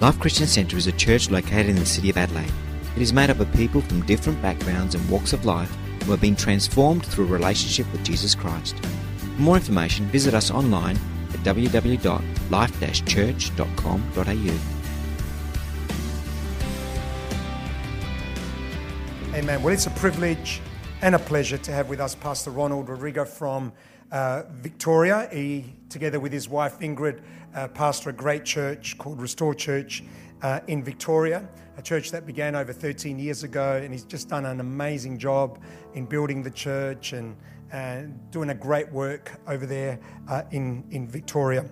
Life Christian Centre is a church located in the city of Adelaide. It is made up of people from different backgrounds and walks of life who have been transformed through a relationship with Jesus Christ. For more information, visit us online at www.life-church.com.au. Amen. Well, it's a privilege and a pleasure to have with us Pastor Ronald Rodrigo from uh, Victoria. He, together with his wife Ingrid, uh, pastor a great church called Restore Church uh, in Victoria, a church that began over 13 years ago. And he's just done an amazing job in building the church and, and doing a great work over there uh, in, in Victoria.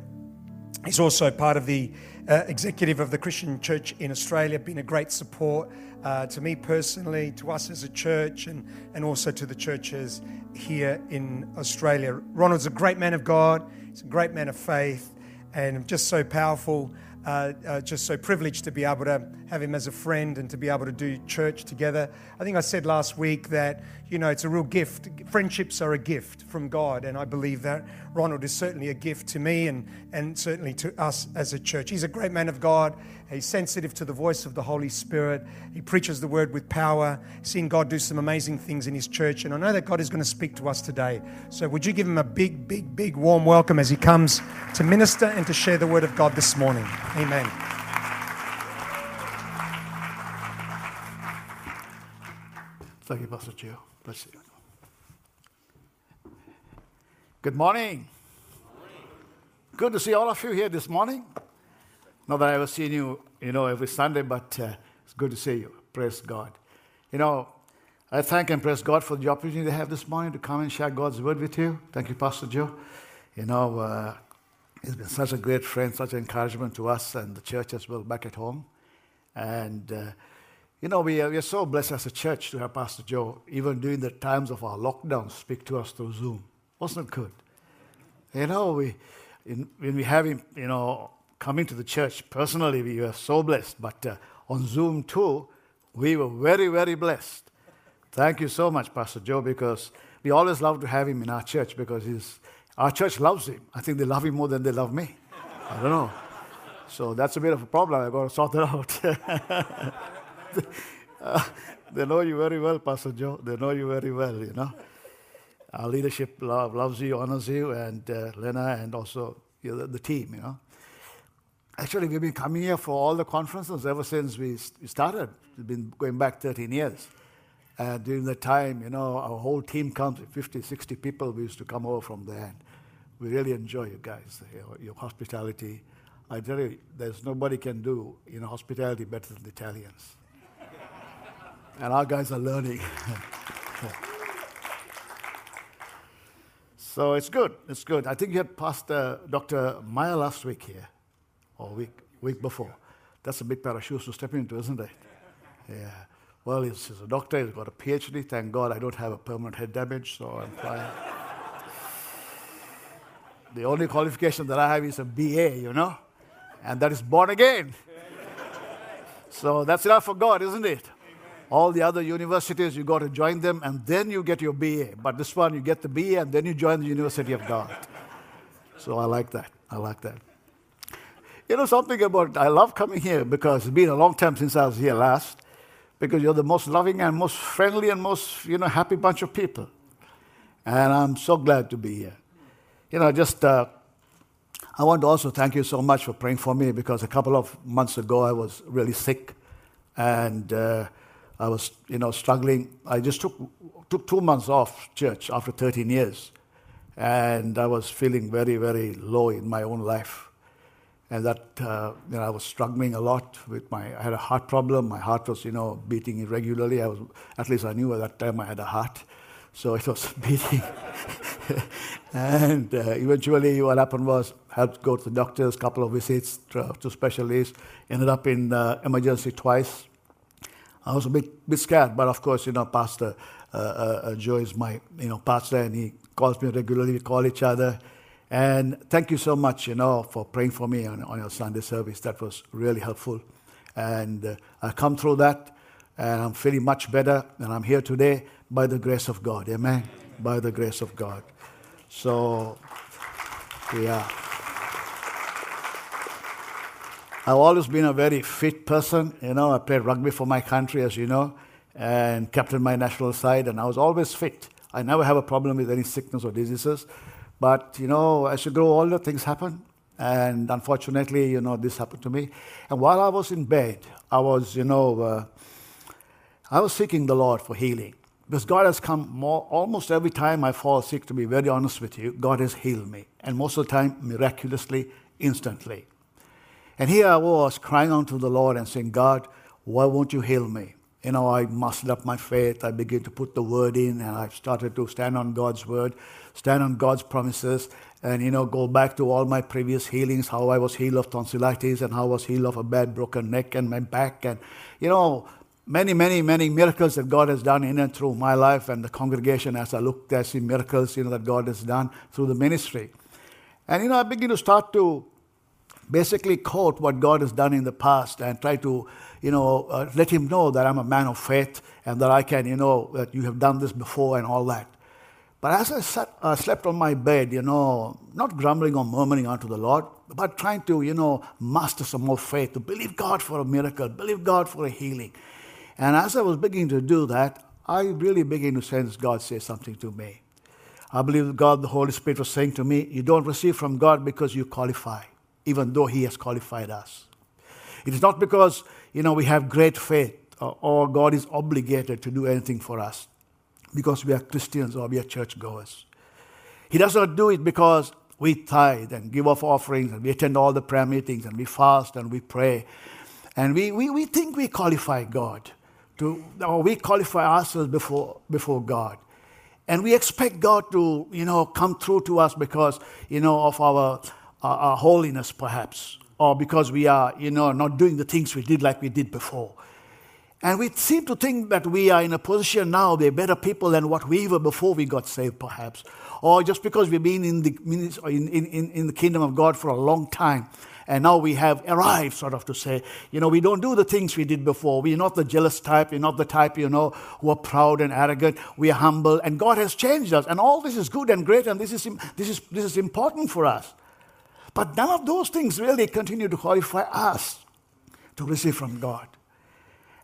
He's also part of the uh, executive of the Christian Church in Australia, been a great support uh, to me personally, to us as a church, and, and also to the churches here in Australia. Ronald's a great man of God, he's a great man of faith, and just so powerful. Uh, uh, just so privileged to be able to have him as a friend and to be able to do church together. I think I said last week that, you know, it's a real gift. Friendships are a gift from God, and I believe that Ronald is certainly a gift to me and, and certainly to us as a church. He's a great man of God. He's sensitive to the voice of the Holy Spirit. He preaches the word with power, seeing God do some amazing things in his church. And I know that God is going to speak to us today. So would you give him a big, big, big warm welcome as he comes to minister and to share the word of God this morning? Amen. Thank you, Pastor Joe. Bless you. Good morning. Good to see all of you here this morning. Not that I ever seen you, you know, every Sunday, but uh, it's good to see you. Praise God. You know, I thank and praise God for the opportunity to have this morning to come and share God's word with you. Thank you, Pastor Joe. You know, uh, he's been such a great friend, such an encouragement to us and the church as well back at home. And, uh, you know, we are, we are so blessed as a church to have Pastor Joe, even during the times of our lockdown, speak to us through Zoom. Wasn't it good? You know, we, in, when we have him, you know, coming to the church, personally, we were so blessed. But uh, on Zoom too, we were very, very blessed. Thank you so much, Pastor Joe, because we always love to have him in our church because he's, our church loves him. I think they love him more than they love me. I don't know. So that's a bit of a problem. I've got to sort that out. uh, they know you very well, Pastor Joe. They know you very well, you know. Our leadership love, loves you, honors you, and uh, Lena, and also you know, the, the team, you know. Actually, we've been coming here for all the conferences ever since we started. We've been going back 13 years. And during that time, you know, our whole team comes, 50, 60 people, we used to come over from there. And we really enjoy you guys, your, your hospitality. I tell you, there's nobody can do you know, hospitality better than the Italians. And our guys are learning. so it's good. It's good. I think you had Pastor Dr. Maya last week here or week, week before. That's a big pair of shoes to step into, isn't it? Yeah. Well, he's, he's a doctor, he's got a PhD. Thank God I don't have a permanent head damage, so I'm fine. the only qualification that I have is a BA, you know, and that is born again. so that's enough for God, isn't it? All the other universities, you got to join them and then you get your BA. But this one, you get the BA and then you join the University of God. So I like that. I like that. You know something about, I love coming here because it's been a long time since I was here last, because you're the most loving and most friendly and most, you know, happy bunch of people. And I'm so glad to be here. You know, just, uh, I want to also thank you so much for praying for me because a couple of months ago I was really sick and uh, I was, you know, struggling. I just took, took two months off church after 13 years. And I was feeling very, very low in my own life and that uh, you know, I was struggling a lot with my. I had a heart problem. My heart was, you know, beating irregularly. I was, at least I knew at that time I had a heart, so it was beating. and uh, eventually, what happened was, I had to go to the doctors, couple of visits to, to specialists. Ended up in uh, emergency twice. I was a bit, bit scared, but of course, you know, Pastor uh, uh, Joe is my, you know, pastor, and he calls me regularly. We call each other. And thank you so much, you know, for praying for me on, on your Sunday service. That was really helpful. And uh, I come through that, and I'm feeling much better, and I'm here today by the grace of God. Amen? By the grace of God. So, yeah. I've always been a very fit person. You know, I played rugby for my country, as you know, and captained my national side, and I was always fit. I never have a problem with any sickness or diseases. But, you know, as you grow older, things happen. And unfortunately, you know, this happened to me. And while I was in bed, I was, you know, uh, I was seeking the Lord for healing. Because God has come more, almost every time I fall sick, to be very honest with you, God has healed me. And most of the time, miraculously, instantly. And here I was crying unto the Lord and saying, God, why won't you heal me? You know, I mustered up my faith. I began to put the word in, and I started to stand on God's word, stand on God's promises, and, you know, go back to all my previous healings, how I was healed of tonsillitis and how I was healed of a bad broken neck and my back. And, you know, many, many, many miracles that God has done in and through my life and the congregation as I looked, I see miracles, you know, that God has done through the ministry. And, you know, I begin to start to basically quote what God has done in the past and try to, you know, uh, let Him know that I'm a man of faith and that I can, you know, that you have done this before and all that. But as I sat, uh, slept on my bed, you know, not grumbling or murmuring unto the Lord, but trying to, you know, master some more faith, to believe God for a miracle, believe God for a healing. And as I was beginning to do that, I really began to sense God say something to me. I believe God, the Holy Spirit, was saying to me, You don't receive from God because you qualify, even though He has qualified us. It is not because, you know, we have great faith or, or God is obligated to do anything for us because we are Christians or we are churchgoers. He does not do it because we tithe and give off offerings and we attend all the prayer meetings and we fast and we pray. And we, we, we think we qualify God to, or we qualify ourselves before, before God. And we expect God to, you know, come through to us because, you know, of our, our, holiness perhaps, or because we are, you know, not doing the things we did like we did before. And we seem to think that we are in a position now, we're better people than what we were before we got saved, perhaps. Or just because we've been in the, in, in, in the kingdom of God for a long time, and now we have arrived, sort of to say, you know, we don't do the things we did before. We're not the jealous type. We're not the type, you know, who are proud and arrogant. We are humble, and God has changed us. And all this is good and great, and this is, this is, this is important for us. But none of those things really continue to qualify us to receive from God.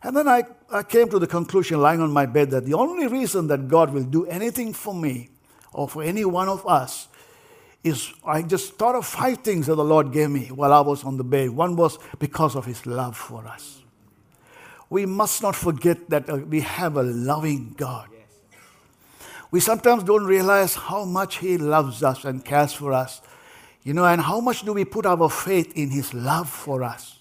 And then I, I came to the conclusion, lying on my bed, that the only reason that God will do anything for me or for any one of us is I just thought of five things that the Lord gave me while I was on the bed. One was because of His love for us. We must not forget that uh, we have a loving God. We sometimes don't realize how much He loves us and cares for us. You know, and how much do we put our faith in His love for us?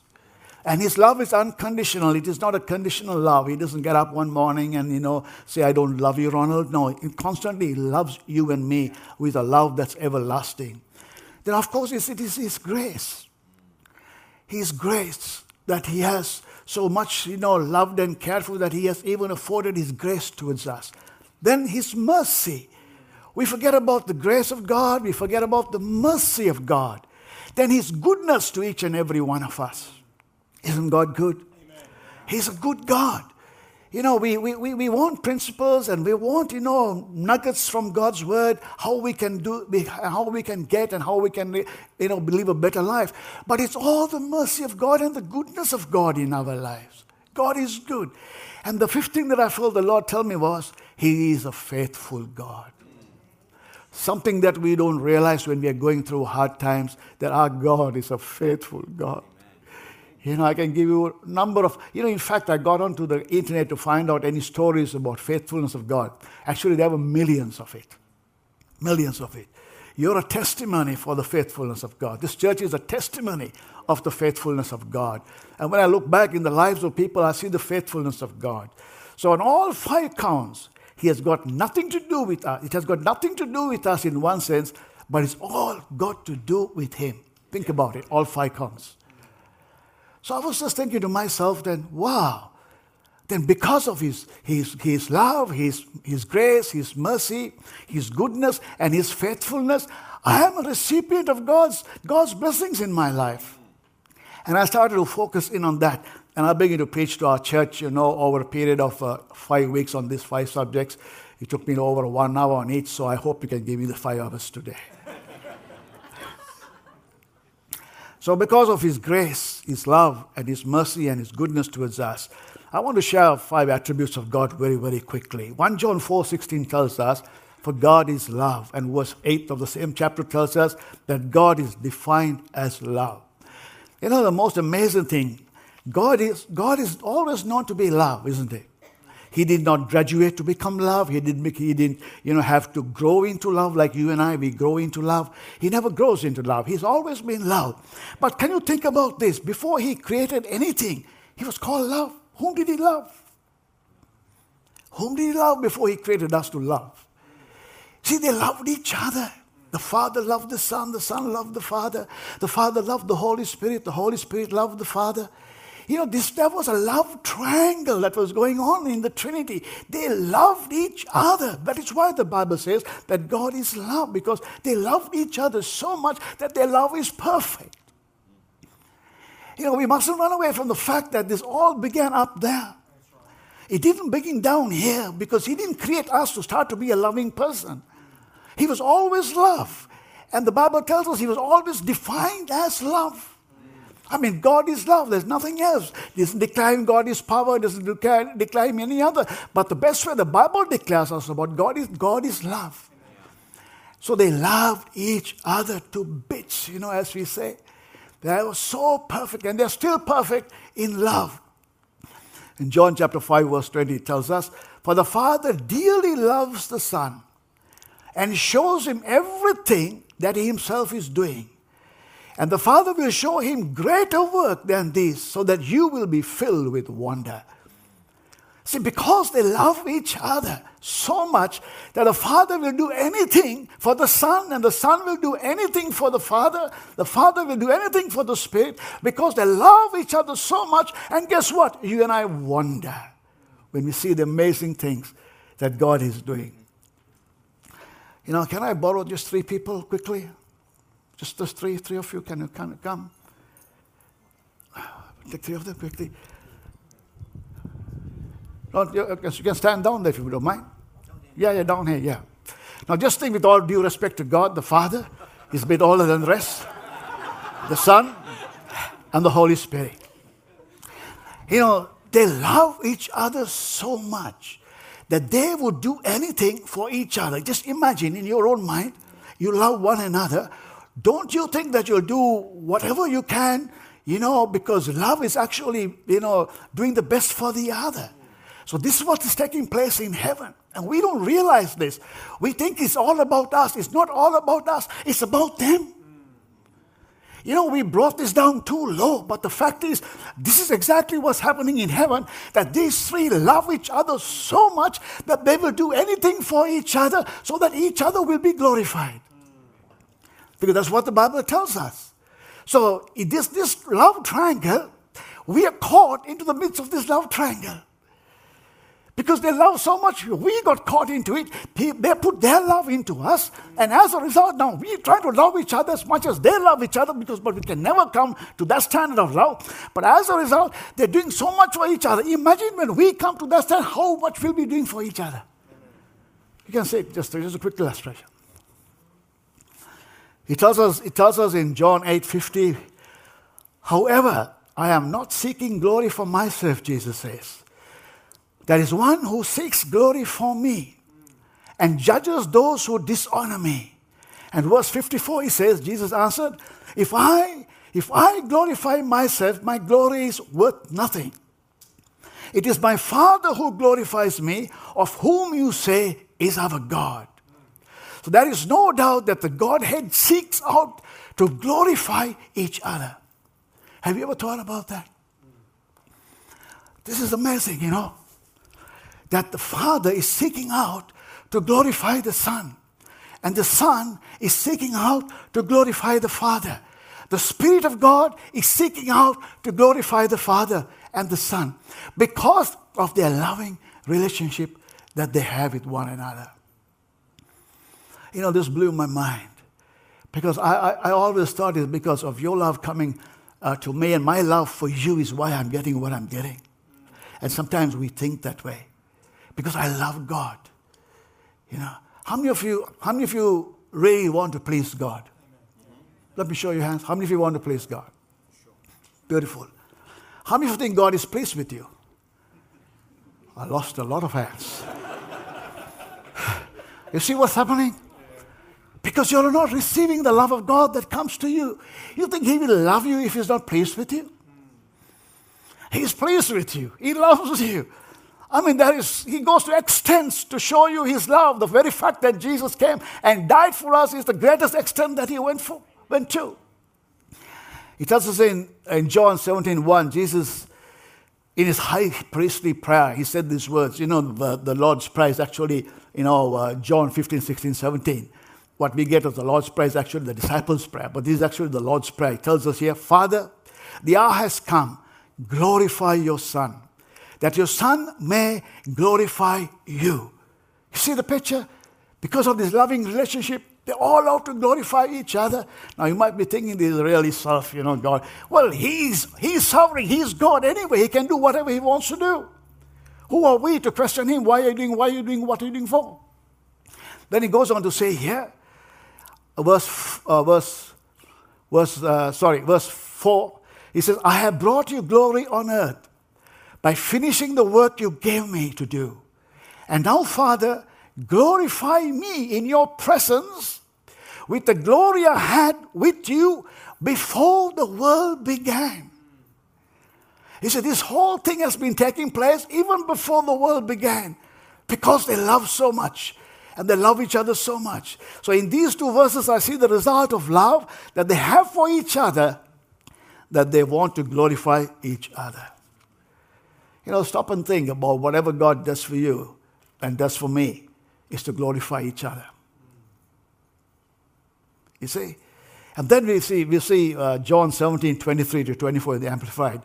And his love is unconditional. It is not a conditional love. He doesn't get up one morning and, you know, say, I don't love you, Ronald. No, he constantly loves you and me with a love that's everlasting. Then, of course, it is his grace. His grace that he has so much, you know, loved and cared for that he has even afforded his grace towards us. Then his mercy. We forget about the grace of God. We forget about the mercy of God. Then his goodness to each and every one of us. Isn't God good? Amen. He's a good God. You know, we, we, we want principles and we want, you know, nuggets from God's word, how we can do, how we can get and how we can, you know, live a better life. But it's all the mercy of God and the goodness of God in our lives. God is good. And the fifth thing that I felt the Lord tell me was, He is a faithful God. Something that we don't realize when we are going through hard times, that our God is a faithful God. You know, I can give you a number of, you know, in fact, I got onto the internet to find out any stories about faithfulness of God. Actually, there were millions of it. Millions of it. You're a testimony for the faithfulness of God. This church is a testimony of the faithfulness of God. And when I look back in the lives of people, I see the faithfulness of God. So, on all five counts, He has got nothing to do with us. It has got nothing to do with us in one sense, but it's all got to do with Him. Think about it, all five counts. So I was just thinking to myself, then, wow, then because of his, his, his love, his, his grace, his mercy, his goodness, and his faithfulness, I am a recipient of God's, God's blessings in my life. And I started to focus in on that. And I began to preach to our church, you know, over a period of uh, five weeks on these five subjects. It took me over one hour on each, so I hope you can give me the five hours today. So, because of His grace, His love, and His mercy and His goodness towards us, I want to share five attributes of God very, very quickly. 1 John 4 16 tells us, For God is love. And verse 8 of the same chapter tells us that God is defined as love. You know, the most amazing thing, God is, God is always known to be love, isn't He? He did not graduate to become love. He didn't, he didn't you know, have to grow into love like you and I, we grow into love. He never grows into love. He's always been love. But can you think about this? Before he created anything, he was called love. Whom did he love? Whom did he love before he created us to love? See, they loved each other. The Father loved the Son, the Son loved the Father, the Father loved the Holy Spirit, the Holy Spirit loved the Father. You know, this there was a love triangle that was going on in the Trinity. They loved each other. That is why the Bible says that God is love, because they loved each other so much that their love is perfect. You know, we mustn't run away from the fact that this all began up there. It didn't begin down here because He didn't create us to start to be a loving person. He was always love. And the Bible tells us He was always defined as love. I mean, God is love. There's nothing else. It doesn't decline God is power. It doesn't decline, decline any other. But the best way the Bible declares us about God is God is love. So they loved each other to bits, you know, as we say. They were so perfect, and they're still perfect in love. In John chapter 5, verse 20, it tells us, For the Father dearly loves the Son and shows him everything that he himself is doing. And the Father will show him greater work than this, so that you will be filled with wonder. See, because they love each other so much that the Father will do anything for the Son, and the Son will do anything for the Father, the Father will do anything for the Spirit, because they love each other so much. And guess what? You and I wonder when we see the amazing things that God is doing. You know, can I borrow just three people quickly? Just those three, three of you, can you, can come? Take three of them quickly. No, you, can stand down there if you don't mind. Yeah, yeah, down here, yeah. Now just think with all due respect to God, the Father is bit older than the rest, the Son, and the Holy Spirit. You know, they love each other so much that they would do anything for each other. Just imagine in your own mind, you love one another don't you think that you'll do whatever you can, you know, because love is actually, you know, doing the best for the other. So this is what is taking place in heaven. And we don't realize this. We think it's all about us. It's not all about us, it's about them. You know, we brought this down too low, but the fact is, this is exactly what's happening in heaven that these three love each other so much that they will do anything for each other so that each other will be glorified. Because that's what the Bible tells us. So, in this, this love triangle, we are caught into the midst of this love triangle. Because they love so much, we got caught into it. They put their love into us. And as a result, now we try to love each other as much as they love each other because but we can never come to that standard of love. But as a result, they're doing so much for each other. Imagine when we come to that standard, how much we'll be doing for each other. You can say, just, just a quick illustration. He tells us, it tells us in John 8:50, however, I am not seeking glory for myself, Jesus says. There is one who seeks glory for me and judges those who dishonor me. And verse 54, he says, Jesus answered, If I if I glorify myself, my glory is worth nothing. It is my Father who glorifies me, of whom you say is our God. So there is no doubt that the Godhead seeks out to glorify each other. Have you ever thought about that? This is amazing, you know, that the Father is seeking out to glorify the Son, and the Son is seeking out to glorify the Father. The Spirit of God is seeking out to glorify the Father and the Son because of their loving relationship that they have with one another. You know, this blew my mind because I, I, I always thought it's because of your love coming uh, to me, and my love for you is why I'm getting what I'm getting. And sometimes we think that way because I love God. You know, how many of you, how many of you really want to please God? Let me show your hands. How many of you want to please God? Beautiful. How many of you think God is pleased with you? I lost a lot of hands. you see what's happening? Because you're not receiving the love of God that comes to you. You think He will love you if He's not pleased with you? He's pleased with you, He loves you. I mean, that is, He goes to extents to show you His love. The very fact that Jesus came and died for us is the greatest extent that He went, for, went to. He tells us in, in John 17 1, Jesus in his high priestly prayer, he said these words. You know, the, the Lord's Prayer is actually, you know, uh, John 15, 16, 17. What we get of the Lord's Prayer is actually the disciples' prayer, but this is actually the Lord's Prayer. He tells us here, Father, the hour has come, glorify your Son, that your Son may glorify you. You see the picture? Because of this loving relationship, they're all out to glorify each other. Now you might be thinking this is really self, you know, God. Well, He's He's sovereign, He's God anyway. He can do whatever He wants to do. Who are we to question Him? Why are you doing, why are you doing what are you doing for? Then he goes on to say here, verse, uh, verse, verse uh, sorry, verse 4, he says, I have brought you glory on earth by finishing the work you gave me to do. And now, Father, glorify me in your presence with the glory I had with you before the world began. He said, This whole thing has been taking place even before the world began because they love so much and they love each other so much. So, in these two verses, I see the result of love that they have for each other, that they want to glorify each other. You know, stop and think about whatever God does for you and does for me is to glorify each other. You see? And then we see, we see uh, John 17, 23 to 24 in the Amplified.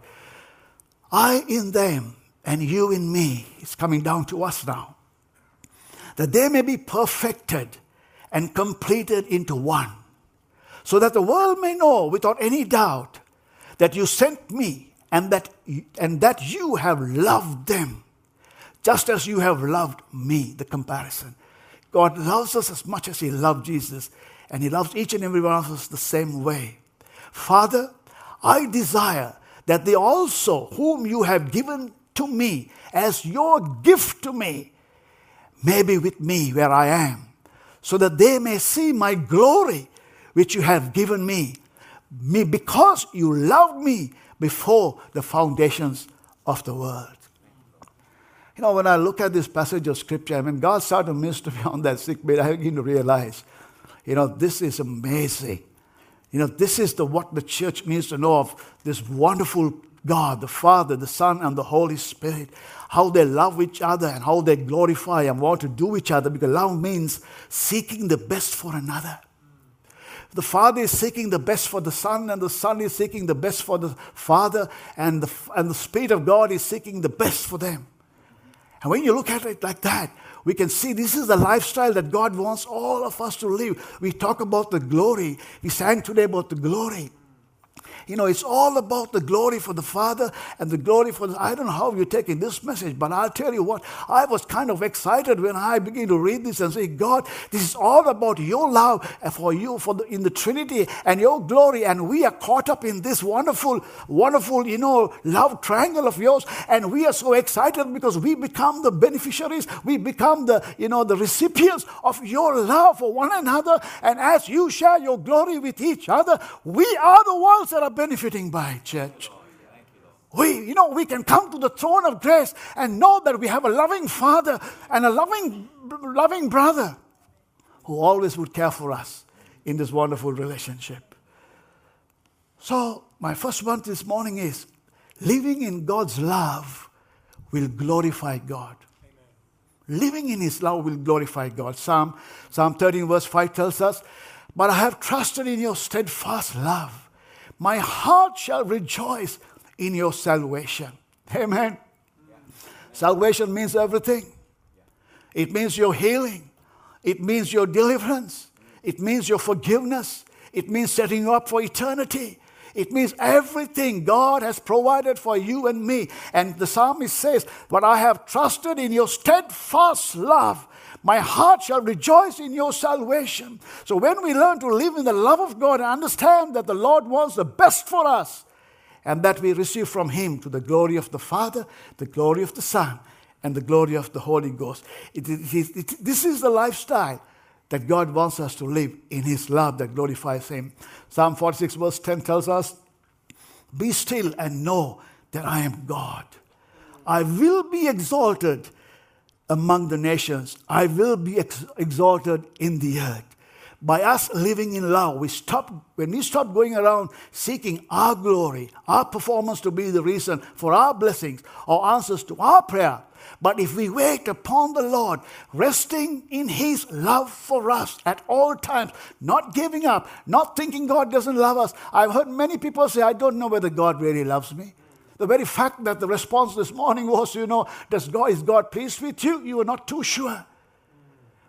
I in them and you in me. It's coming down to us now. That they may be perfected and completed into one. So that the world may know without any doubt that you sent me and that, and that you have loved them just as you have loved me, the comparison. God loves us as much as He loved Jesus, and He loves each and every one of us the same way. Father, I desire that they also, whom you have given to me as your gift to me, may be with me where I am, so that they may see my glory which you have given me, me because you loved me before the foundations of the world. You know, when I look at this passage of scripture, I mean, God started to minister me on that sick bed, I begin to realize, you know, this is amazing. You know, this is the what the church needs to know of this wonderful God, the Father, the Son, and the Holy Spirit. How they love each other and how they glorify and want to do each other because love means seeking the best for another. The Father is seeking the best for the Son, and the Son is seeking the best for the Father, and the, and the Spirit of God is seeking the best for them. And when you look at it like that, we can see this is the lifestyle that God wants all of us to live. We talk about the glory. We sang today about the glory. You know, it's all about the glory for the Father and the glory for the. I don't know how you're taking this message, but I'll tell you what, I was kind of excited when I began to read this and say, God, this is all about your love for you for the, in the Trinity and your glory. And we are caught up in this wonderful, wonderful, you know, love triangle of yours. And we are so excited because we become the beneficiaries, we become the, you know, the recipients of your love for one another. And as you share your glory with each other, we are the ones that are benefiting by, church. We, you know, we can come to the throne of grace and know that we have a loving Father and a loving, loving brother who always would care for us in this wonderful relationship. So, my first one this morning is living in God's love will glorify God. Amen. Living in His love will glorify God. Psalm, Psalm 13, verse 5 tells us, But I have trusted in your steadfast love. My heart shall rejoice in your salvation. Amen. Salvation means everything. It means your healing. It means your deliverance. It means your forgiveness. It means setting you up for eternity. It means everything God has provided for you and me. And the psalmist says, But I have trusted in your steadfast love. My heart shall rejoice in your salvation. So when we learn to live in the love of God and understand that the Lord wants the best for us, and that we receive from Him to the glory of the Father, the glory of the Son, and the glory of the Holy Ghost. It, this is the lifestyle that God wants us to live in His love that glorifies Him. Psalm 46, verse 10 tells us, Be still and know that I am God. I will be exalted among the nations, I will be ex- exalted in the earth. By us living in love, we stop when we stop going around seeking our glory, our performance to be the reason for our blessings or answers to our prayer. But if we wait upon the Lord, resting in His love for us at all times, not giving up, not thinking God doesn't love us. I've heard many people say, I don't know whether God really loves me. The very fact that the response this morning was, you know, does God, is God pleased with you? You were not too sure.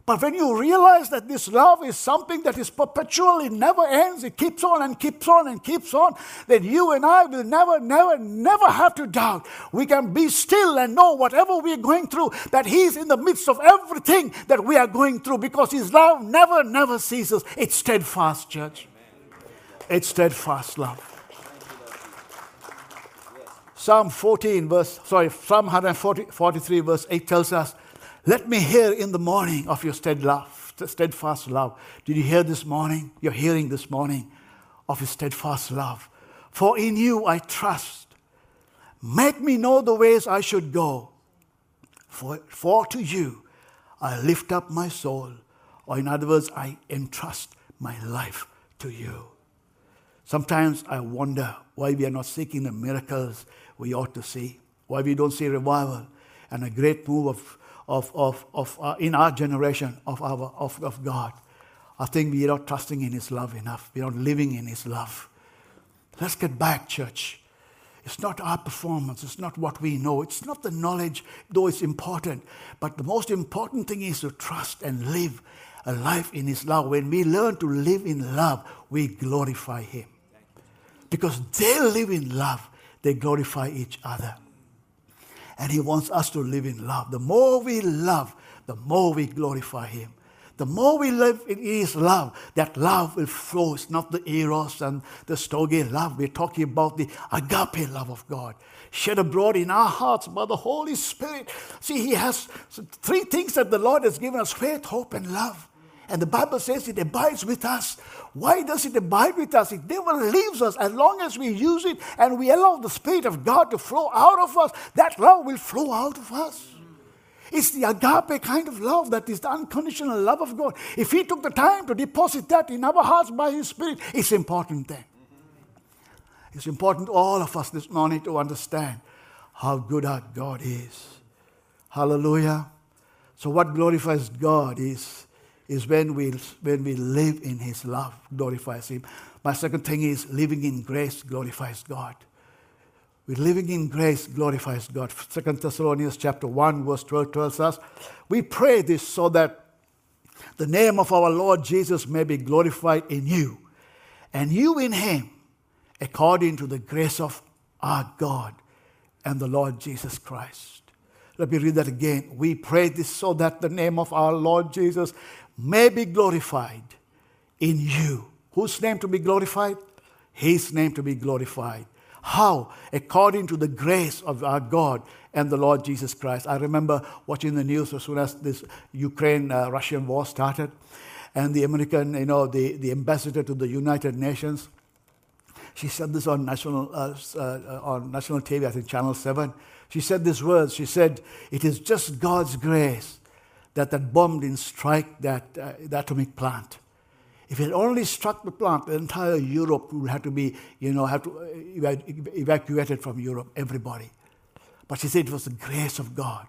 But when you realize that this love is something that is perpetual, it never ends, it keeps on and keeps on and keeps on, then you and I will never, never, never have to doubt. We can be still and know whatever we're going through, that He's in the midst of everything that we are going through because His love never, never ceases. It's steadfast, church. It's steadfast love. Psalm 14, verse, sorry, Psalm 143, verse 8 tells us, let me hear in the morning of your steadfast love. Did you hear this morning? You're hearing this morning of his steadfast love. For in you I trust. Make me know the ways I should go. For, for to you I lift up my soul. Or in other words, I entrust my life to you. Sometimes I wonder why we are not seeking the miracles we ought to see, why we don't see revival and a great move of of, of, of uh, in our generation of, our, of, of God. I think we are not trusting in His love enough. We are not living in His love. Let's get back, church. It's not our performance. It's not what we know. It's not the knowledge, though it's important. But the most important thing is to trust and live a life in His love. When we learn to live in love, we glorify Him. Because they live in love, they glorify each other. And He wants us to live in love. The more we love, the more we glorify Him. The more we live in His love, that love will flow. It's not the eros and the storge love. We're talking about the agape love of God, shed abroad in our hearts by the Holy Spirit. See, He has three things that the Lord has given us faith, hope, and love. And the Bible says it abides with us. Why does it abide with us? It never leaves us. As long as we use it and we allow the Spirit of God to flow out of us, that love will flow out of us. It's the agape kind of love that is the unconditional love of God. If He took the time to deposit that in our hearts by His Spirit, it's important then. It's important to all of us this morning to understand how good our God is. Hallelujah. So, what glorifies God is is when we, when we live in His love, glorifies Him. My second thing is living in grace glorifies God. We're living in grace glorifies God. Second Thessalonians chapter 1, verse 12 tells us, we pray this so that the name of our Lord Jesus may be glorified in you, and you in him, according to the grace of our God and the Lord Jesus Christ. Let me read that again. We pray this so that the name of our Lord Jesus may be glorified in you. Whose name to be glorified? His name to be glorified. How? According to the grace of our God and the Lord Jesus Christ. I remember watching the news as soon as this Ukraine uh, Russian war started, and the American, you know, the, the ambassador to the United Nations, she said this on national, uh, uh, on national TV, I think Channel 7. She said these words. She said, It is just God's grace that that bomb didn't strike that, uh, the atomic plant. If it only struck the plant, the entire Europe would have to be, you know, have to uh, evacuated from Europe, everybody. But she said it was the grace of God.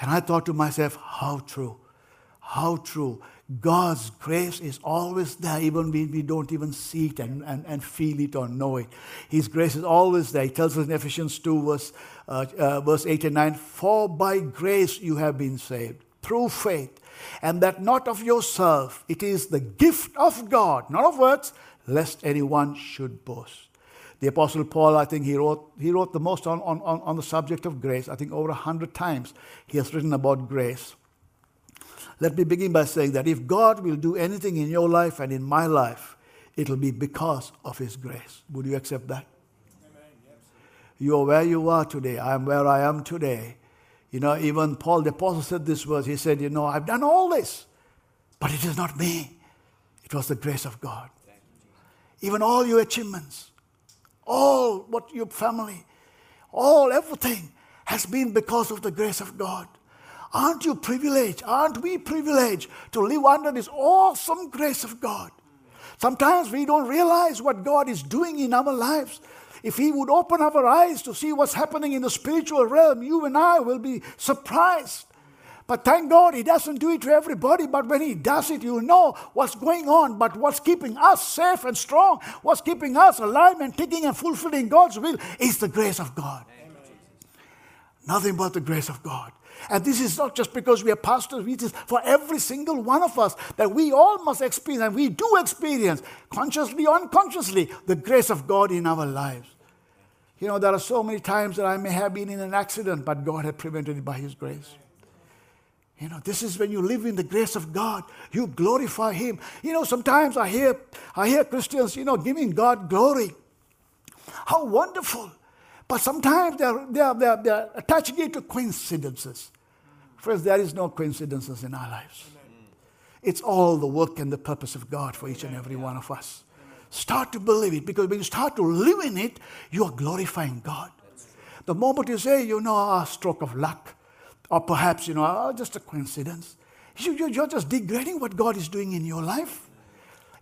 And I thought to myself, how true, how true. God's grace is always there, even when we don't even see it and, and, and feel it or know it. His grace is always there. He tells us in Ephesians 2, verse, uh, uh, verse 8 and 9, For by grace you have been saved through faith, and that not of yourself, it is the gift of God, not of works, lest anyone should boast. The Apostle Paul, I think he wrote, he wrote the most on, on, on the subject of grace. I think over a hundred times he has written about grace. Let me begin by saying that if God will do anything in your life and in my life, it'll be because of his grace. Would you accept that? Amen. You are where you are today. I am where I am today. You know, even Paul the Apostle said this verse. He said, You know, I've done all this, but it is not me. It was the grace of God. Even all your achievements, all what your family, all everything has been because of the grace of God. Aren't you privileged? Aren't we privileged to live under this awesome grace of God? Sometimes we don't realize what God is doing in our lives. If He would open our eyes to see what's happening in the spiritual realm, you and I will be surprised. But thank God He doesn't do it to everybody. But when He does it, you'll know what's going on. But what's keeping us safe and strong, what's keeping us alive and ticking and fulfilling God's will is the grace of God. Amen. Nothing but the grace of God. And this is not just because we are pastors, it is for every single one of us that we all must experience, and we do experience, consciously or unconsciously, the grace of God in our lives. You know, there are so many times that I may have been in an accident, but God had prevented it by His grace. You know, this is when you live in the grace of God, you glorify Him. You know, sometimes I hear, I hear Christians, you know, giving God glory. How wonderful. But sometimes they're, they're, they're, they're attaching it to coincidences. Friends, there is no coincidences in our lives. It's all the work and the purpose of God for each and every one of us. Start to believe it because when you start to live in it, you are glorifying God. The moment you say, you know, a stroke of luck, or perhaps, you know, oh, just a coincidence, you're just degrading what God is doing in your life.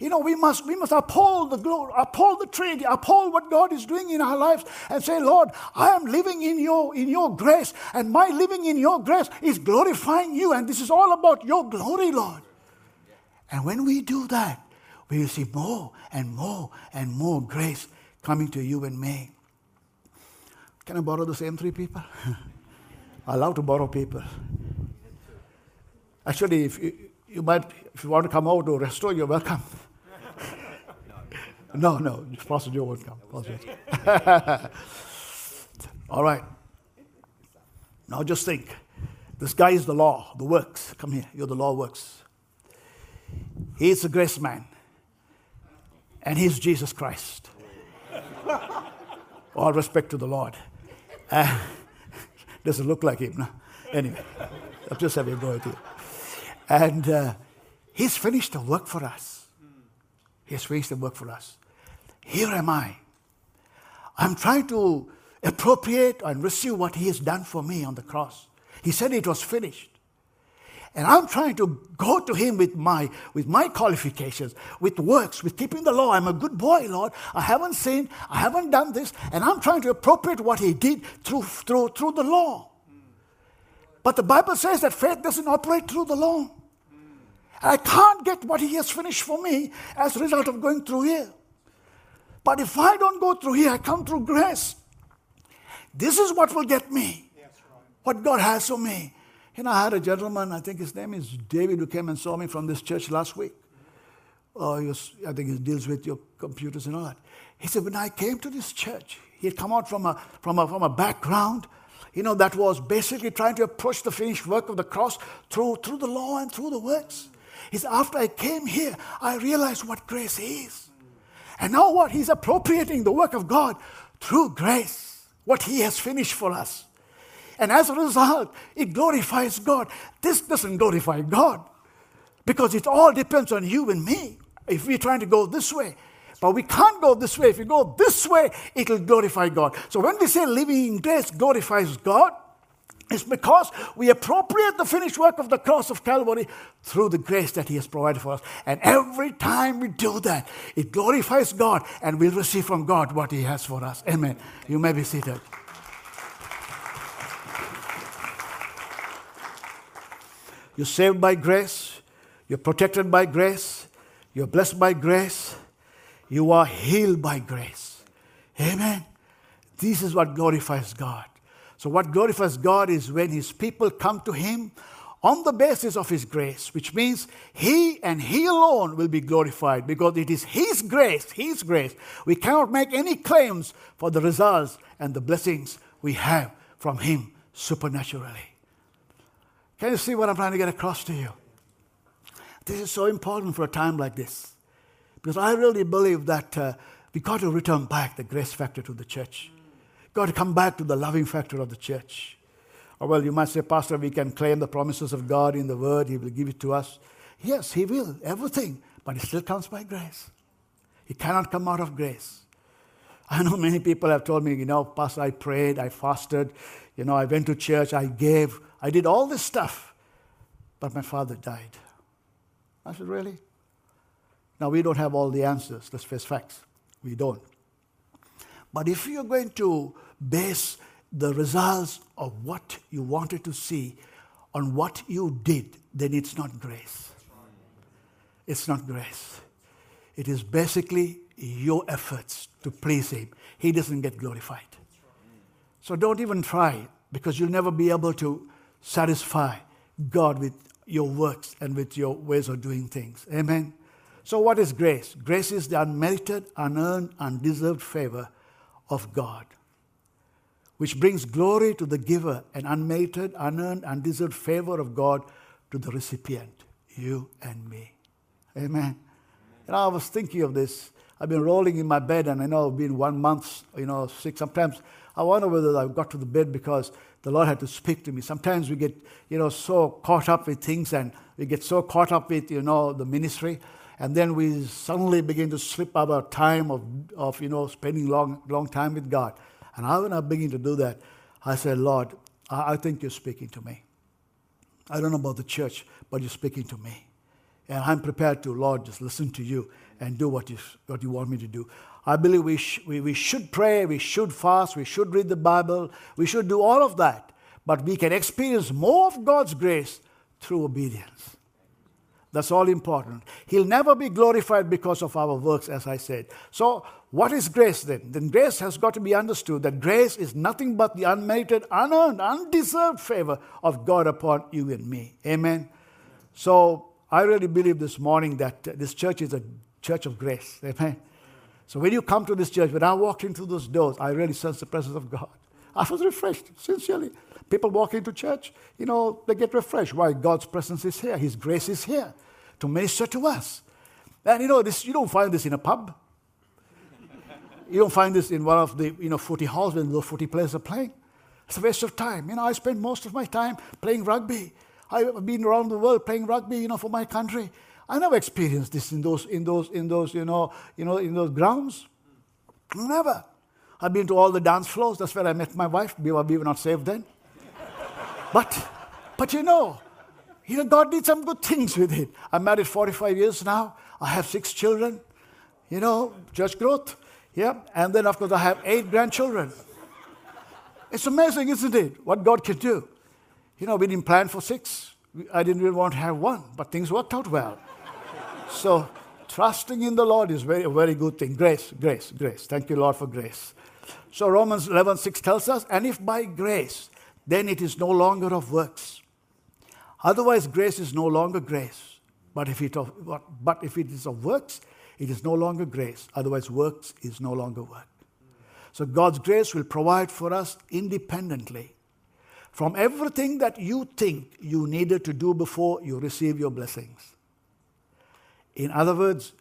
You know, we must, we must uphold the glory, uphold the Trinity, uphold what God is doing in our lives and say, Lord, I am living in your, in your grace, and my living in your grace is glorifying you, and this is all about your glory, Lord. And when we do that, we will see more and more and more grace coming to you and me. Can I borrow the same three people? I love to borrow people. Actually, if you, you might, if you want to come over to restore, you're welcome. No, no, Pastor Joe won't come. All right. Now just think. This guy is the law, the works. Come here, you're the law works. He is the grace man. And he's Jesus Christ. All respect to the Lord. Uh, doesn't look like him. No? Anyway, I'm just having a go at you. And uh, he's finished the work for us. He's finished the work for us. Here am I. I'm trying to appropriate and receive what He has done for me on the cross. He said it was finished. And I'm trying to go to Him with my, with my qualifications, with works, with keeping the law. I'm a good boy, Lord. I haven't sinned. I haven't done this. And I'm trying to appropriate what He did through, through, through the law. But the Bible says that faith doesn't operate through the law. I can't get what He has finished for me as a result of going through here. But if I don't go through here, I come through grace. This is what will get me. What God has for me. You know, I had a gentleman, I think his name is David, who came and saw me from this church last week. Uh, was, I think he deals with your computers and all that. He said, when I came to this church, he had come out from a, from a, from a background, you know, that was basically trying to approach the finished work of the cross through, through the law and through the works. He said, after I came here, I realized what grace is. And now what? He's appropriating the work of God through grace, what He has finished for us. And as a result, it glorifies God. This doesn't glorify God because it all depends on you and me if we're trying to go this way. But we can't go this way. If we go this way, it'll glorify God. So when we say living in grace glorifies God, it's because we appropriate the finished work of the cross of Calvary through the grace that He has provided for us. And every time we do that, it glorifies God and we'll receive from God what He has for us. Amen. You may be seated. You're saved by grace, you're protected by grace, you're blessed by grace, you are healed by grace. Amen. This is what glorifies God. So, what glorifies God is when His people come to Him on the basis of His grace, which means He and He alone will be glorified because it is His grace, His grace. We cannot make any claims for the results and the blessings we have from Him supernaturally. Can you see what I'm trying to get across to you? This is so important for a time like this because I really believe that uh, we got to return back the grace factor to the church. Got to come back to the loving factor of the church. Or, well, you might say, Pastor, we can claim the promises of God in the Word, He will give it to us. Yes, He will, everything, but it still comes by grace. It cannot come out of grace. I know many people have told me, you know, Pastor, I prayed, I fasted, you know, I went to church, I gave, I did all this stuff, but my father died. I said, Really? Now, we don't have all the answers. Let's face facts. We don't. But if you're going to base the results of what you wanted to see on what you did, then it's not grace. It's not grace. It is basically your efforts to please Him. He doesn't get glorified. So don't even try because you'll never be able to satisfy God with your works and with your ways of doing things. Amen. So, what is grace? Grace is the unmerited, unearned, undeserved favor of God, which brings glory to the giver and unmerited, unearned, undeserved favor of God to the recipient, you and me. Amen. And I was thinking of this. I've been rolling in my bed, and I know I've been one month, you know, sick. Sometimes I wonder whether I've got to the bed because the Lord had to speak to me. Sometimes we get, you know, so caught up with things, and we get so caught up with, you know, the ministry, and then we suddenly begin to slip our time of, of you know, spending long, long time with God. And I, when I begin to do that, I said, Lord, I, I think you're speaking to me. I don't know about the church, but you're speaking to me. And I'm prepared to, Lord, just listen to you and do what you, what you want me to do. I believe we, sh- we, we should pray, we should fast, we should read the Bible, we should do all of that. But we can experience more of God's grace through obedience. That's all important. He'll never be glorified because of our works, as I said. So, what is grace then? Then grace has got to be understood that grace is nothing but the unmerited, unearned, undeserved favor of God upon you and me. Amen. So, I really believe this morning that this church is a church of grace. Amen. So, when you come to this church, when I walked into those doors, I really sensed the presence of God. I was refreshed, sincerely. People walk into church, you know, they get refreshed. Why? God's presence is here, His grace is here to minister to us. And you know, this, you don't find this in a pub. You don't find this in one of the you know, footy halls when the footy players are playing. It's a waste of time. You know, I spend most of my time playing rugby. I've been around the world playing rugby, you know, for my country. I never experienced this in those, in those, in those, you know, you know, in those grounds. Never. I've been to all the dance floors. That's where I met my wife. We were, we were not saved then. But, but you know, you know, God did some good things with it. I'm married 45 years now. I have six children. You know, church growth. Yeah. And then, of course, I have eight grandchildren. It's amazing, isn't it? What God can do. You know, we didn't plan for six. I didn't really want to have one, but things worked out well. so, trusting in the Lord is very, a very good thing. Grace, grace, grace. Thank you, Lord, for grace. So Romans 11, 6 tells us, and if by grace, then it is no longer of works. Otherwise, grace is no longer grace. But if, it of, but if it is of works, it is no longer grace. Otherwise, works is no longer work. So God's grace will provide for us independently from everything that you think you needed to do before you receive your blessings. In other words,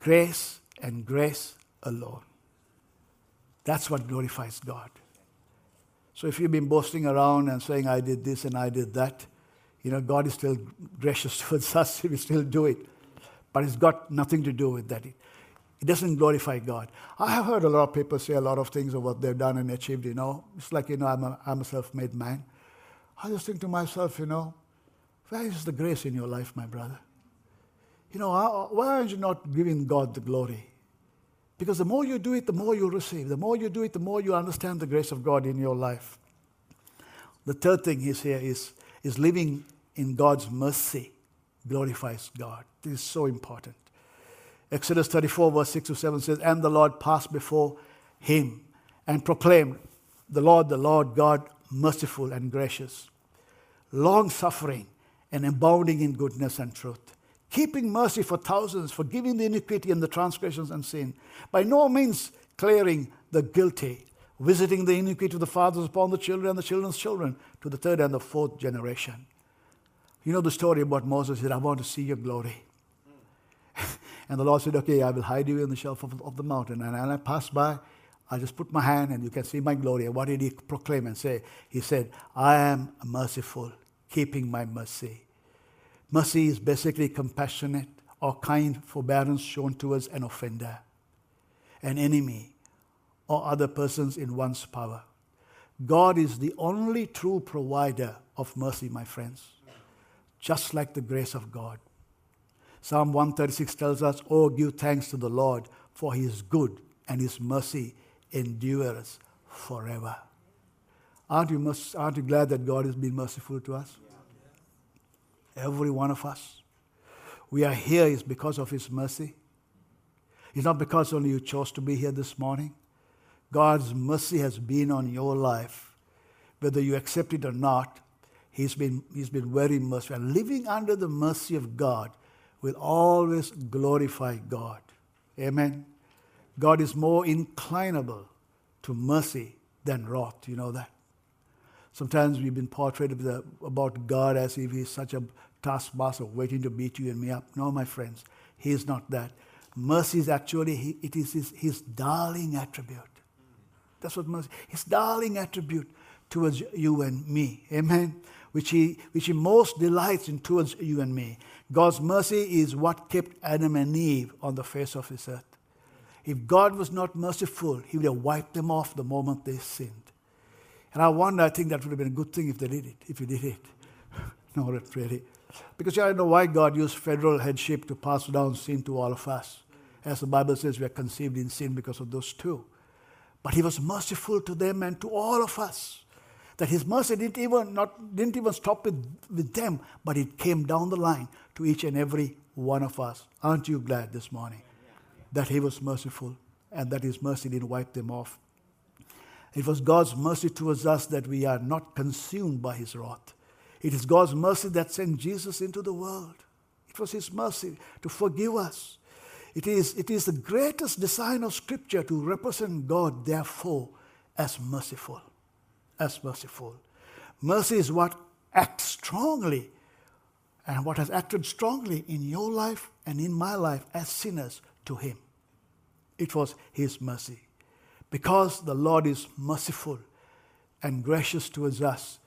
grace and grace alone. That's what glorifies God. So if you've been boasting around and saying, I did this and I did that, you know, God is still gracious towards us. He will still do it. But it's got nothing to do with that. It, doesn't glorify God. I have heard a lot of people say a lot of things of what they've done and achieved, you know. It's like, you know, I'm a, I'm a self made man. I just think to myself, you know, where is the grace in your life, my brother? You know, why aren't you not giving God the glory? Because the more you do it, the more you receive. The more you do it, the more you understand the grace of God in your life. The third thing is here is, is living in God's mercy glorifies God. This is so important. Exodus 34, verse 6 to 7 says, And the Lord passed before him and proclaimed, The Lord, the Lord God, merciful and gracious, long suffering and abounding in goodness and truth keeping mercy for thousands, forgiving the iniquity and the transgressions and sin, by no means clearing the guilty, visiting the iniquity of the fathers upon the children and the children's children to the third and the fourth generation. You know the story about Moses said, I want to see your glory. and the Lord said, Okay, I will hide you in the shelf of, of the mountain. And, and I passed by, I just put my hand and you can see my glory. And what did he proclaim and say? He said, I am merciful, keeping my mercy. Mercy is basically compassionate or kind forbearance shown towards an offender, an enemy, or other persons in one's power. God is the only true provider of mercy, my friends, just like the grace of God. Psalm 136 tells us, Oh, give thanks to the Lord, for he is good and his mercy endures forever. Aren't you, aren't you glad that God has been merciful to us? Every one of us. We are here is because of his mercy. It's not because only you chose to be here this morning. God's mercy has been on your life. Whether you accept it or not, He's been, he's been very merciful. And living under the mercy of God will always glorify God. Amen. God is more inclinable to mercy than wrath. You know that? Sometimes we've been portrayed about God as if He's such a taskmaster waiting to beat you and me up. No, my friends, He is not that. Mercy is actually, it is his, his darling attribute. That's what mercy, his darling attribute towards you and me. Amen. Which he, which he most delights in towards you and me. God's mercy is what kept Adam and Eve on the face of this earth. If God was not merciful, he would have wiped them off the moment they sinned. And I wonder, I think that would have been a good thing if they did it, if he did it. no, not really. Because I know why God used federal headship to pass down sin to all of us. As the Bible says, we are conceived in sin because of those two. But he was merciful to them and to all of us. That his mercy didn't even, not, didn't even stop with, with them, but it came down the line to each and every one of us. Aren't you glad this morning that he was merciful and that his mercy didn't wipe them off? It was God's mercy towards us that we are not consumed by his wrath. It is God's mercy that sent Jesus into the world. It was his mercy to forgive us. It is, it is the greatest design of Scripture to represent God, therefore, as merciful. As merciful. Mercy is what acts strongly and what has acted strongly in your life and in my life as sinners to Him. It was His mercy. Because the Lord is merciful and gracious towards us,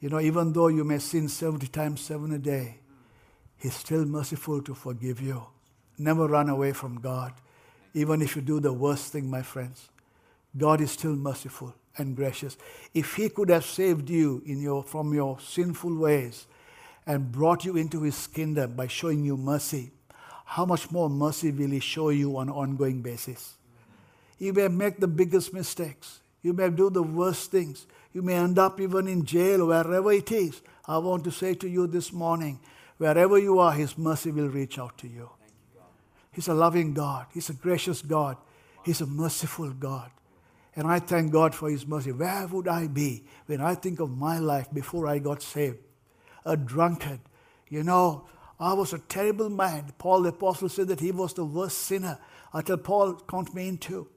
you know, even though you may sin 70 times 7 a day, He's still merciful to forgive you. Never run away from God, even if you do the worst thing, my friends. God is still merciful and gracious. If He could have saved you in your, from your sinful ways and brought you into His kingdom by showing you mercy, how much more mercy will He show you on an ongoing basis? You may make the biggest mistakes. You may do the worst things. You may end up even in jail, wherever it is. I want to say to you this morning wherever you are, His mercy will reach out to you. He's a loving God. He's a gracious God. He's a merciful God. And I thank God for His mercy. Where would I be when I think of my life before I got saved? A drunkard. You know, I was a terrible man. Paul the Apostle said that he was the worst sinner. Tell Paul, count me in too.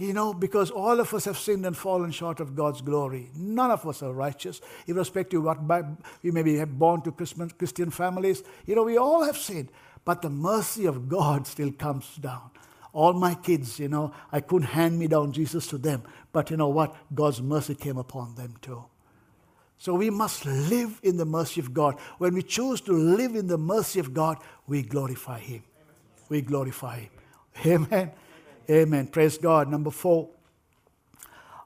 You know, because all of us have sinned and fallen short of God's glory. None of us are righteous, irrespective of what we may be born to Christian families. You know, we all have sinned. But the mercy of God still comes down. All my kids, you know, I couldn't hand me down Jesus to them. But you know what? God's mercy came upon them too. So we must live in the mercy of God. When we choose to live in the mercy of God, we glorify Him. We glorify Him. Amen. Amen. Praise God. Number four,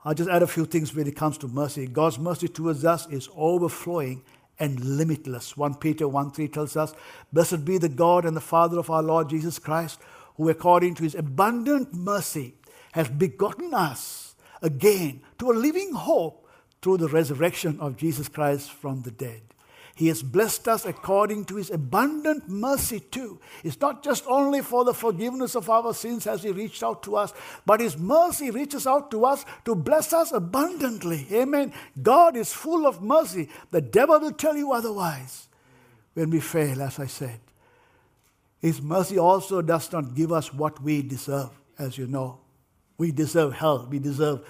I'll just add a few things when it comes to mercy. God's mercy towards us is overflowing and limitless. 1 Peter 1 3 tells us, Blessed be the God and the Father of our Lord Jesus Christ, who according to his abundant mercy has begotten us again to a living hope through the resurrection of Jesus Christ from the dead. He has blessed us according to His abundant mercy, too. It's not just only for the forgiveness of our sins as He reached out to us, but His mercy reaches out to us to bless us abundantly. Amen. God is full of mercy. The devil will tell you otherwise when we fail, as I said. His mercy also does not give us what we deserve, as you know. We deserve hell. We deserve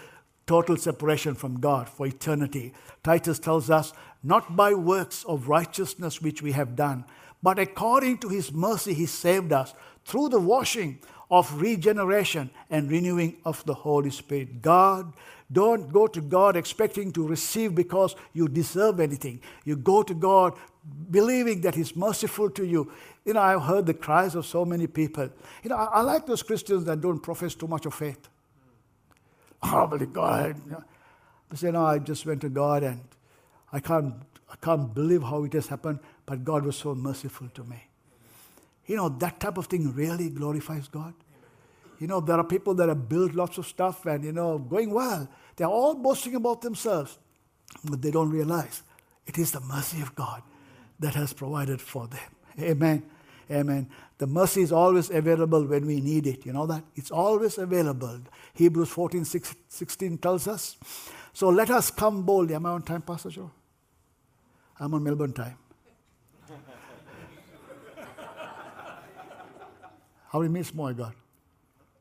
total separation from God for eternity. Titus tells us, not by works of righteousness which we have done, but according to his mercy he saved us through the washing of regeneration and renewing of the Holy Spirit. God, don't go to God expecting to receive because you deserve anything. You go to God believing that He's merciful to you. You know, I've heard the cries of so many people. You know, I, I like those Christians that don't profess too much of faith. Oh, but God. You know, they say, no, I just went to God and I can't, I can't believe how it has happened, but God was so merciful to me. You know, that type of thing really glorifies God. You know, there are people that have built lots of stuff and, you know, going well. They're all boasting about themselves, but they don't realize it is the mercy of God that has provided for them. Amen. Amen. The mercy is always available when we need it. You know that? It's always available. Hebrews 14 16 tells us. So let us come boldly. Am I on time, Pastor Joe? I'm on Melbourne time. How many minutes more I got?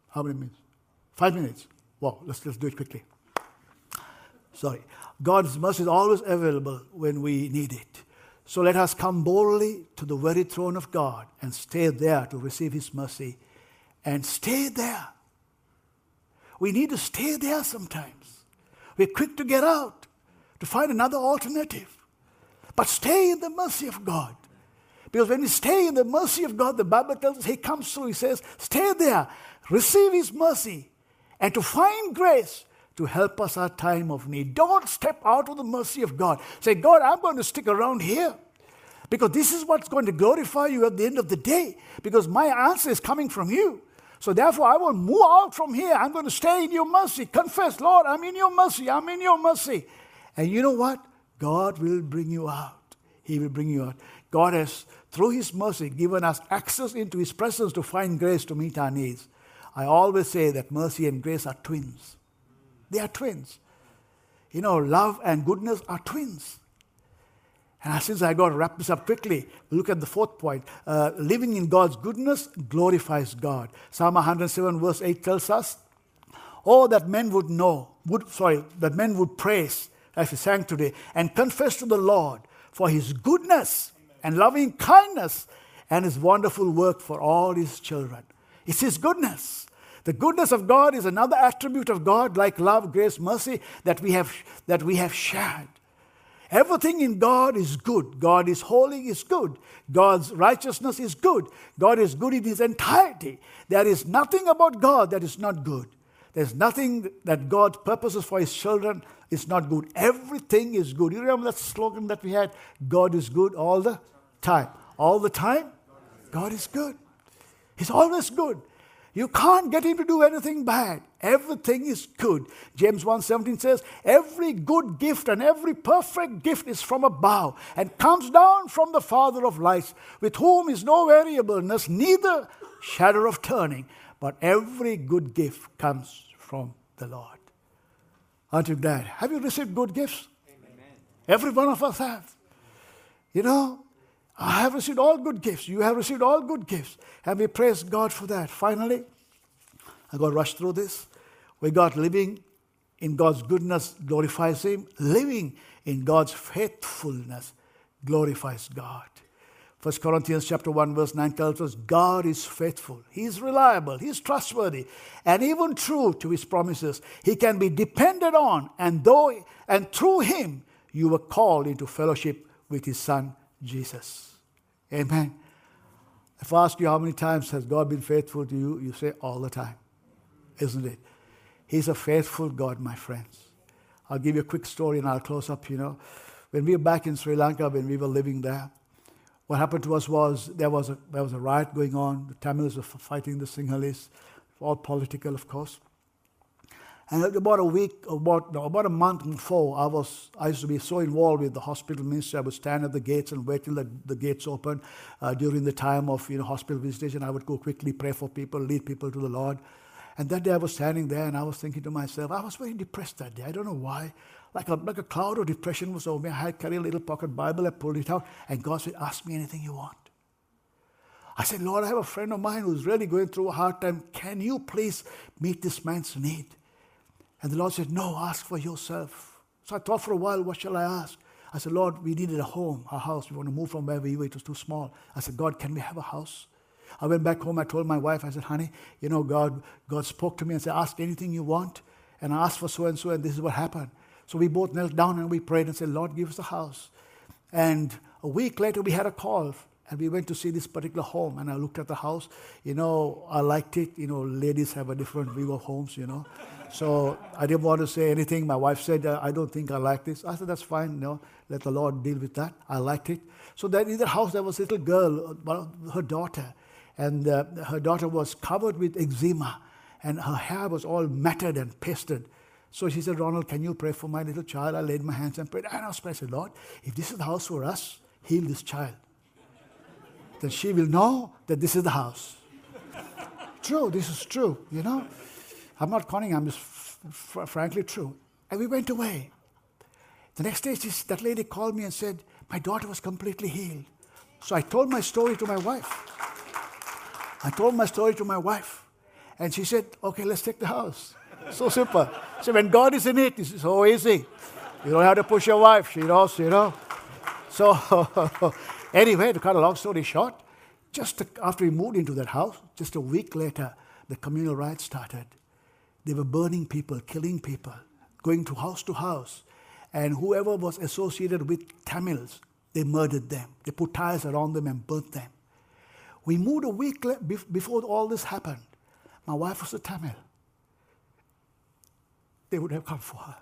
How many minutes? Five minutes. Wow, let's, let's do it quickly. Sorry. God's mercy is always available when we need it. So let us come boldly to the very throne of God and stay there to receive His mercy and stay there. We need to stay there sometimes. We're quick to get out to find another alternative. But stay in the mercy of God. Because when we stay in the mercy of God, the Bible tells us He comes through, He says, stay there, receive His mercy, and to find grace to help us our time of need. Don't step out of the mercy of God. Say, God, I'm going to stick around here because this is what's going to glorify you at the end of the day because my answer is coming from you. So therefore, I will move out from here. I'm going to stay in your mercy. Confess, Lord, I'm in your mercy. I'm in your mercy. And you know what? God will bring you out. He will bring you out. God has, through His mercy, given us access into His presence to find grace to meet our needs. I always say that mercy and grace are twins. They are twins. You know, love and goodness are twins. And since I got to wrap this up quickly, look at the fourth point. Uh, living in God's goodness glorifies God. Psalm 107, verse 8 tells us, Oh, that men would know, would, sorry, that men would praise, as we sang today, and confess to the Lord for his goodness and loving kindness and his wonderful work for all his children. It's his goodness. The goodness of God is another attribute of God, like love, grace, mercy, that we have, that we have shared. Everything in God is good. God is holy, is good. God's righteousness is good. God is good in his entirety. There is nothing about God that is not good. There's nothing that God purposes for his children is not good. Everything is good. You remember that slogan that we had? God is good all the time. All the time, God is good. He's always good. You can't get him to do anything bad. Everything is good. James 1:17 says, "Every good gift and every perfect gift is from above and comes down from the Father of lights, with whom is no variableness, neither shadow of turning, but every good gift comes from the Lord." You glad? Have you received good gifts? Amen. Every one of us have. You know, I have received all good gifts. You have received all good gifts. And we praise God for that. Finally, I got to rush through this. We got living in God's goodness glorifies Him. Living in God's faithfulness glorifies God. 1 Corinthians chapter 1 verse 9 tells us God is faithful. He is reliable. He is trustworthy and even true to his promises. He can be depended on and though and through him you were called into fellowship with his son Jesus. Amen. If I ask you how many times has God been faithful to you, you say all the time, isn't it? He's a faithful God, my friends. I'll give you a quick story and I'll close up, you know. When we were back in Sri Lanka, when we were living there, what happened to us was there was a, there was a riot going on. The Tamils were fighting the Sinhalese, all political, of course. And about a week, about, no, about a month before, I, was, I used to be so involved with the hospital ministry. I would stand at the gates and wait till the, the gates open. Uh, during the time of you know, hospital visitation, I would go quickly pray for people, lead people to the Lord. And that day I was standing there and I was thinking to myself, I was very depressed that day. I don't know why. Like a, like a cloud of depression was over me. I had carried a little pocket Bible, I pulled it out, and God said, Ask me anything you want. I said, Lord, I have a friend of mine who's really going through a hard time. Can you please meet this man's need? And the Lord said, No, ask for yourself. So I thought for a while, what shall I ask? I said, Lord, we needed a home, a house. We want to move from where we were. It was too small. I said, God, can we have a house? I went back home. I told my wife, I said, honey, you know, God, God spoke to me and said, ask anything you want. And I asked for so and so, and this is what happened. So we both knelt down and we prayed and said, Lord, give us a house. And a week later, we had a call and we went to see this particular home. And I looked at the house. You know, I liked it. You know, ladies have a different view of homes, you know. So I didn't want to say anything. My wife said, I don't think I like this. I said, that's fine. You know, let the Lord deal with that. I liked it. So that in the house, there was a little girl, her daughter. And uh, her daughter was covered with eczema. And her hair was all matted and pasted. So she said, Ronald, can you pray for my little child? I laid my hands and prayed. And I I said, Lord, if this is the house for us, heal this child. then she will know that this is the house. true, this is true, you know. I'm not conning, I'm just frankly true. And we went away. The next day, she, that lady called me and said, My daughter was completely healed. So I told my story to my wife. I told my story to my wife. And she said, Okay, let's take the house. So simple. So when God is in it, it's so easy. You don't have to push your wife. She knows, you know. So anyway, to cut a long story short, just after we moved into that house, just a week later, the communal riots started. They were burning people, killing people, going to house to house. And whoever was associated with Tamils, they murdered them. They put tires around them and burnt them. We moved a week before all this happened. My wife was a Tamil they would have come for her.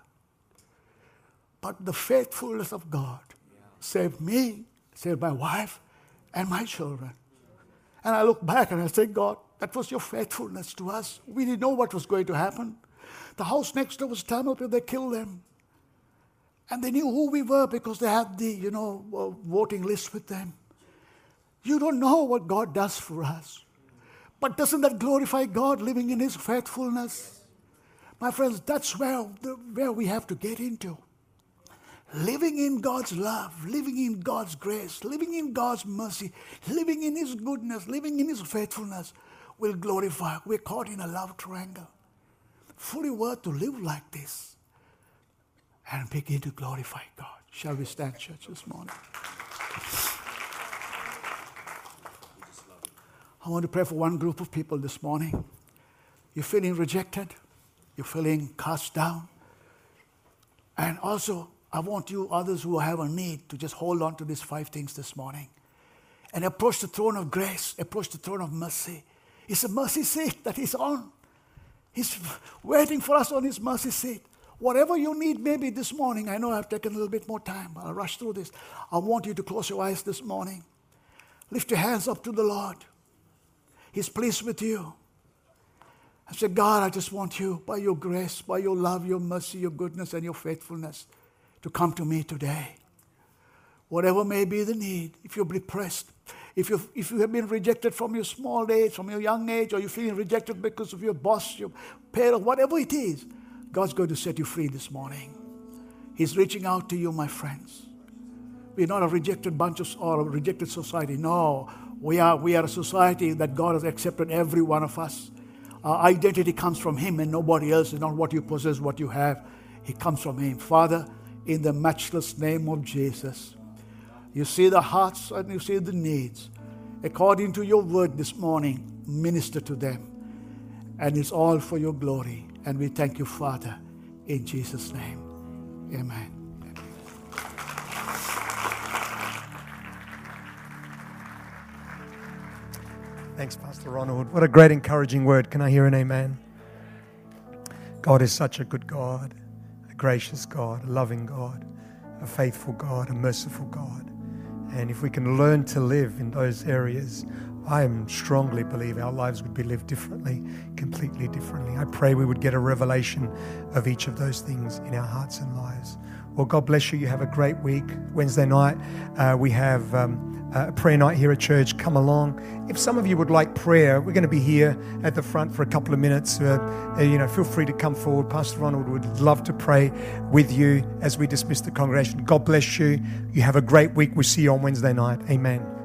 But the faithfulness of God saved me, saved my wife, and my children. And I look back and I say, God, that was your faithfulness to us. We didn't know what was going to happen. The house next door was Tamil people, they killed them. And they knew who we were because they had the, you know, uh, voting list with them. You don't know what God does for us. But doesn't that glorify God living in His faithfulness? My friends, that's where, where we have to get into. Living in God's love, living in God's grace, living in God's mercy, living in His goodness, living in His faithfulness will glorify. We're caught in a love triangle. Fully worth to live like this and begin to glorify God. Shall we stand, church, this morning? I want to pray for one group of people this morning. You're feeling rejected you're feeling cast down. And also, I want you, others who have a need, to just hold on to these five things this morning and approach the throne of grace, approach the throne of mercy. It's a mercy seat that He's on. He's waiting for us on His mercy seat. Whatever you need, maybe this morning, I know I've taken a little bit more time, but I'll rush through this. I want you to close your eyes this morning. Lift your hands up to the Lord. He's pleased with you. I said, God, I just want you, by your grace, by your love, your mercy, your goodness, and your faithfulness, to come to me today. Whatever may be the need, if you're depressed, if, you if you have been rejected from your small age, from your young age, or you're feeling rejected because of your boss, your parent, whatever it is, God's going to set you free this morning. He's reaching out to you, my friends. We're not a rejected bunch of, or a rejected society. No, we are, we are a society that God has accepted every one of us. Our identity comes from Him and nobody else. It's not what you possess, what you have. It comes from Him. Father, in the matchless name of Jesus, you see the hearts and you see the needs. According to your word this morning, minister to them. And it's all for your glory. And we thank you, Father, in Jesus' name. Amen. Thanks, Pastor Ronald. What a great encouraging word. Can I hear an amen? God is such a good God, a gracious God, a loving God, a faithful God, a merciful God. And if we can learn to live in those areas, I strongly believe our lives would be lived differently, completely differently. I pray we would get a revelation of each of those things in our hearts and lives. Well, God bless you. You have a great week. Wednesday night, uh, we have. Um, uh, a prayer night here at church, come along. If some of you would like prayer, we're going to be here at the front for a couple of minutes. Uh, uh, you know, feel free to come forward. Pastor Ronald would love to pray with you as we dismiss the congregation. God bless you. You have a great week. We'll see you on Wednesday night. Amen.